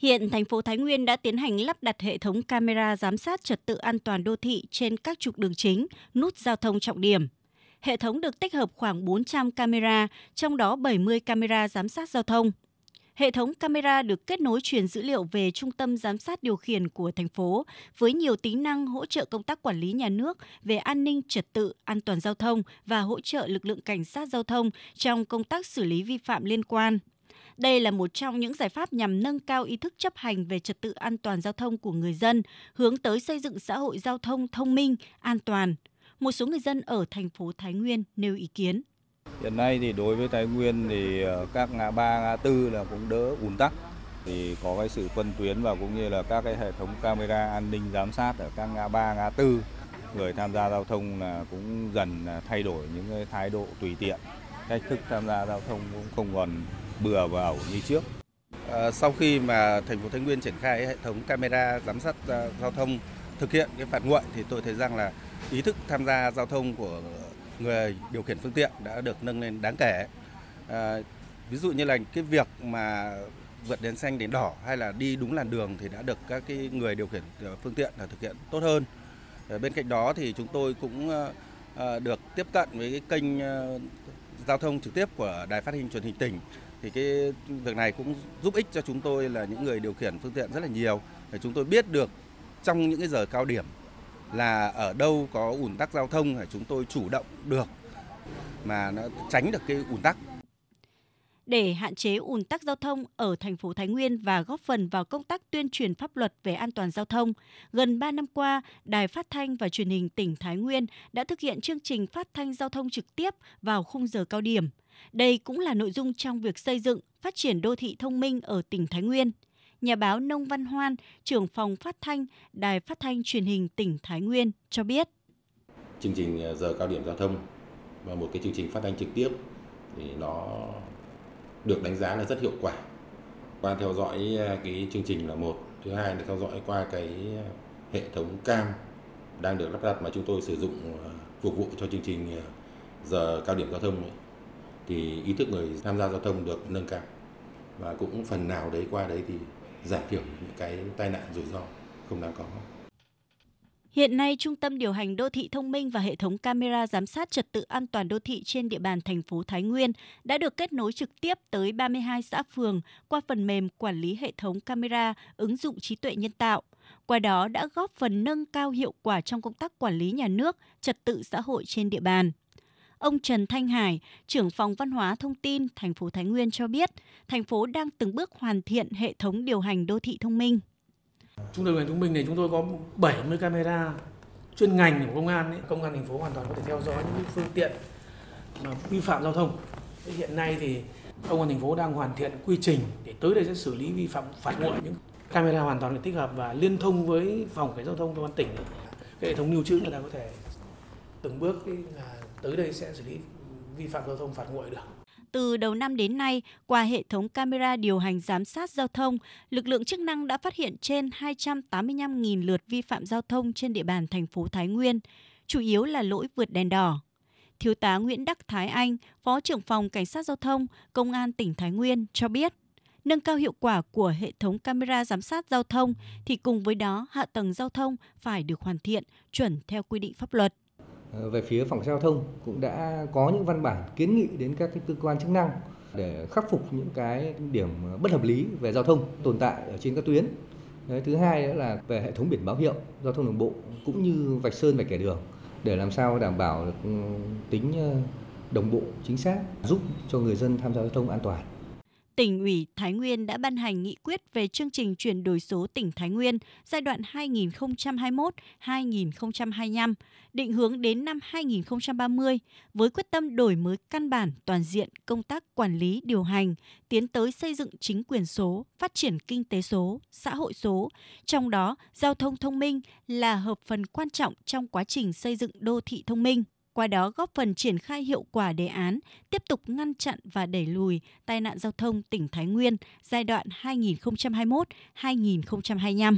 Hiện thành phố Thái Nguyên đã tiến hành lắp đặt hệ thống camera giám sát trật tự an toàn đô thị trên các trục đường chính, nút giao thông trọng điểm. Hệ thống được tích hợp khoảng 400 camera, trong đó 70 camera giám sát giao thông. Hệ thống camera được kết nối truyền dữ liệu về trung tâm giám sát điều khiển của thành phố với nhiều tính năng hỗ trợ công tác quản lý nhà nước về an ninh trật tự, an toàn giao thông và hỗ trợ lực lượng cảnh sát giao thông trong công tác xử lý vi phạm liên quan. Đây là một trong những giải pháp nhằm nâng cao ý thức chấp hành về trật tự an toàn giao thông của người dân, hướng tới xây dựng xã hội giao thông thông minh, an toàn. Một số người dân ở thành phố Thái Nguyên nêu ý kiến. Hiện nay thì đối với Thái Nguyên thì ờ, các ngã ba, ngã tư là cũng đỡ ùn tắc thì có cái sự phân tuyến và cũng như là các cái hệ thống camera an ninh giám sát ở các ngã ba, ngã tư người tham gia giao thông là cũng dần thay đổi những cái thái độ tùy tiện cách thức tham gia giao thông cũng không còn bừa và ẩu như trước. Ờ, sau khi mà thành phố Thái Nguyên triển khai hệ thống camera giám sát ờ, giao thông thực hiện cái phạt nguội thì tôi thấy rằng là ý thức tham gia giao thông của người điều khiển phương tiện đã được nâng lên đáng kể. À, ví dụ như là cái việc mà vượt đèn xanh đèn đỏ hay là đi đúng làn đường thì đã được các cái người điều khiển phương tiện là thực hiện tốt hơn. À, bên cạnh đó thì chúng tôi cũng à, được tiếp cận với cái kênh à, giao thông trực tiếp của đài phát hình truyền hình tỉnh thì cái việc này cũng giúp ích cho chúng tôi là những người điều khiển phương tiện rất là nhiều. Để chúng tôi biết được trong những cái giờ cao điểm là ở đâu có ủn tắc giao thông để chúng tôi chủ động được mà nó tránh được cái ủn tắc để hạn chế ùn tắc giao thông ở thành phố Thái Nguyên và góp phần vào công tác tuyên truyền pháp luật về an toàn giao thông. Gần 3 năm qua, Đài Phát thanh và Truyền hình tỉnh Thái Nguyên đã thực hiện chương trình phát thanh giao thông trực tiếp vào khung giờ cao điểm. Đây cũng là nội dung trong việc xây dựng, phát triển đô thị thông minh ở tỉnh Thái Nguyên. Nhà báo Nông Văn Hoan, trưởng phòng phát thanh, Đài Phát thanh Truyền hình tỉnh Thái Nguyên cho biết. Chương trình ờ, giờ cao điểm giao thông và một cái chương trình phát thanh trực tiếp thì nó được đánh giá là rất hiệu quả. Qua theo dõi à, cái chương trình là một. Thứ hai là theo dõi qua cái à, hệ thống cam đang được lắp đặt mà chúng tôi sử dụng à, phục vụ cho chương trình giờ cao điểm giao thông ấy, thì ý thức người tham gia giao thông được nâng cao. Và cũng phần nào đấy qua đấy thì giảm thiểu những cái tai nạn rủi ro không đáng có. Hiện nay, Trung tâm điều hành đô thị thông minh và hệ thống camera giám sát trật tự an toàn đô thị trên địa bàn thành phố Thái Nguyên đã được kết nối trực tiếp tới 32 xã phường qua phần mềm quản lý hệ thống camera ứng dụng trí tuệ nhân tạo. Qua đó đã góp phần nâng cao hiệu quả trong công tác quản lý nhà nước, trật tự xã hội trên địa bàn. Ông Trần Thanh Hải, trưởng phòng văn hóa thông tin thành phố Thái Nguyên cho biết, thành phố đang từng bước hoàn thiện hệ thống điều hành đô thị thông minh. Trung tâm huyện hành thông minh này, chúng tôi có 70 camera chuyên ngành của công an ấy. công an thành phố hoàn toàn có thể theo dõi những phương tiện mà vi phạm giao thông. Hiện nay thì công an thành phố đang hoàn thiện quy trình để tới đây sẽ xử lý vi phạm phạt nguội những camera hoàn toàn được tích hợp và liên thông với phòng cảnh giao thông công an tỉnh. Cái hệ thống lưu trữ người ta có thể từng bước là tới đây sẽ xử lý vi phạm giao thông phạt nguội được. Từ đầu năm đến nay, qua hệ thống camera điều hành giám sát giao thông, lực lượng chức năng đã phát hiện trên 285.000 lượt vi phạm giao thông trên địa bàn thành phố Thái Nguyên, chủ yếu là lỗi vượt đèn đỏ. Thiếu tá Nguyễn Đắc Thái Anh, Phó trưởng phòng Cảnh sát Giao thông, Công an tỉnh Thái Nguyên cho biết, nâng cao hiệu quả của hệ thống camera giám sát giao thông thì cùng với đó hạ tầng giao thông phải được hoàn thiện, chuẩn theo quy định pháp luật. Ờ, về phía phòng giao thông cũng đã có những văn bản kiến nghị đến các cái cơ quan chức năng để khắc phục những cái điểm bất hợp lý về giao thông tồn tại ở trên các tuyến. Đấy, thứ hai là về hệ thống biển báo hiệu giao thông đường bộ cũng như vạch sơn vạch kẻ đường để làm sao đảm bảo được ừ, tính ờ, đồng bộ chính xác giúp cho người dân tham gia giao thông an toàn tỉnh ủy Thái Nguyên đã ban hành nghị quyết về chương trình chuyển đổi số tỉnh Thái Nguyên giai đoạn 2021-2025, định hướng đến năm 2030 với quyết tâm đổi mới căn bản toàn diện công tác quản lý điều hành, tiến tới xây dựng chính quyền số, phát triển kinh tế số, xã hội số, trong đó giao thông thông minh là hợp phần quan trọng trong quá trình xây dựng đô thị thông minh qua đó góp phần triển khai hiệu quả đề án, tiếp tục ngăn chặn và đẩy lùi tai nạn giao thông tỉnh Thái Nguyên giai đoạn 2021-2025.